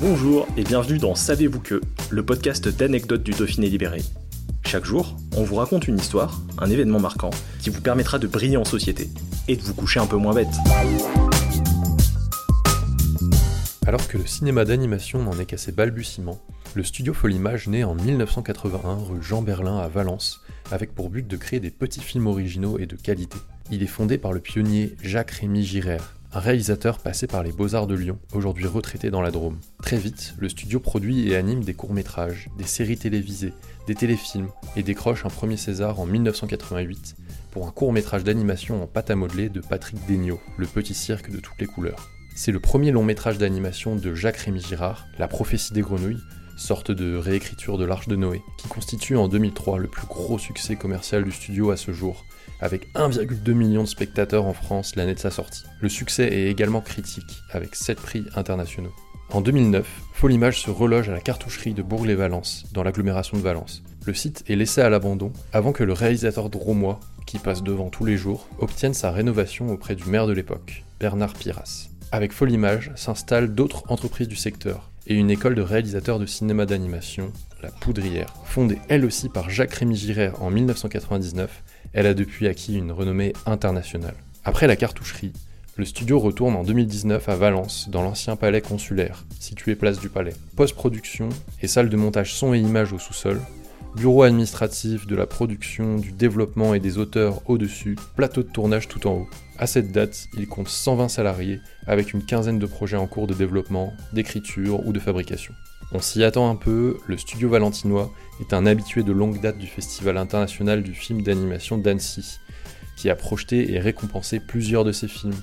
Bonjour et bienvenue dans Savez-vous que, le podcast d'anecdotes du Dauphiné libéré. Chaque jour, on vous raconte une histoire, un événement marquant, qui vous permettra de briller en société et de vous coucher un peu moins bête. Alors que le cinéma d'animation n'en est qu'à ses balbutiements, le studio Folimage naît en 1981 rue Jean Berlin à Valence, avec pour but de créer des petits films originaux et de qualité. Il est fondé par le pionnier Jacques-Rémy Girard, un réalisateur passé par les Beaux-Arts de Lyon, aujourd'hui retraité dans la Drôme. Très vite, le studio produit et anime des courts-métrages, des séries télévisées, des téléfilms et décroche un premier César en 1988 pour un court-métrage d'animation en pâte à modeler de Patrick Degnaud, le petit cirque de toutes les couleurs. C'est le premier long métrage d'animation de Jacques-Rémy Girard, La prophétie des grenouilles, sorte de réécriture de l'Arche de Noé, qui constitue en 2003 le plus gros succès commercial du studio à ce jour, avec 1,2 million de spectateurs en France l'année de sa sortie. Le succès est également critique, avec 7 prix internationaux. En 2009, Folimage se reloge à la cartoucherie de Bourg-les-Valence, dans l'agglomération de Valence. Le site est laissé à l'abandon avant que le réalisateur dromois, qui passe devant tous les jours, obtienne sa rénovation auprès du maire de l'époque, Bernard Piras. Avec Folimage s'installent d'autres entreprises du secteur, et une école de réalisateurs de cinéma d'animation, La Poudrière. Fondée elle aussi par Jacques-Rémy Girard en 1999, elle a depuis acquis une renommée internationale. Après la cartoucherie, le studio retourne en 2019 à Valence, dans l'ancien palais consulaire, situé place du Palais. Post-production et salle de montage son et images au sous-sol, bureau administratif de la production, du développement et des auteurs au-dessus, plateau de tournage tout en haut. À cette date, il compte 120 salariés avec une quinzaine de projets en cours de développement, d'écriture ou de fabrication. On s'y attend un peu, le studio valentinois est un habitué de longue date du Festival international du film d'animation d'Annecy, qui a projeté et récompensé plusieurs de ses films,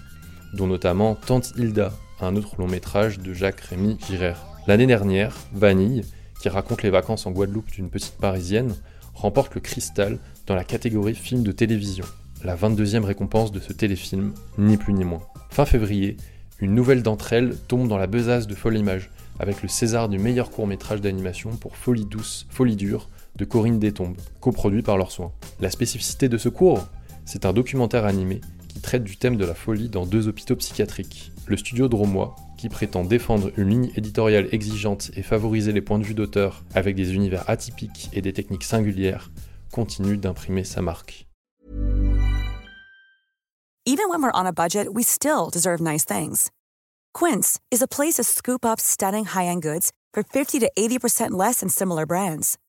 dont notamment Tante Hilda, un autre long métrage de Jacques-Rémy Girard. L'année dernière, Vanille, qui raconte les vacances en Guadeloupe d'une petite parisienne, remporte le Cristal dans la catégorie film de télévision, la 22e récompense de ce téléfilm, ni plus ni moins. Fin février, une nouvelle d'entre elles tombe dans la besace de Folle Image, avec le César du meilleur court-métrage d'animation pour Folie douce, Folie dure de Corinne Détombe, coproduit par leurs soins. La spécificité de ce cours C'est un documentaire animé qui traite du thème de la folie dans deux hôpitaux psychiatriques. Le studio Dromois, qui prétend défendre une ligne éditoriale exigeante et favoriser les points de vue d'auteur avec des univers atypiques et des techniques singulières, continue d'imprimer sa marque. Even when we're on a budget, we still deserve nice things. Quince is a place to scoop up stunning high-end goods for 50 to 80% less than similar brands.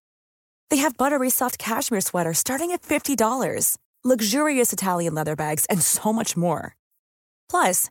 They have buttery soft cashmere sweaters starting at $50, luxurious Italian leather bags, and so much more. Plus,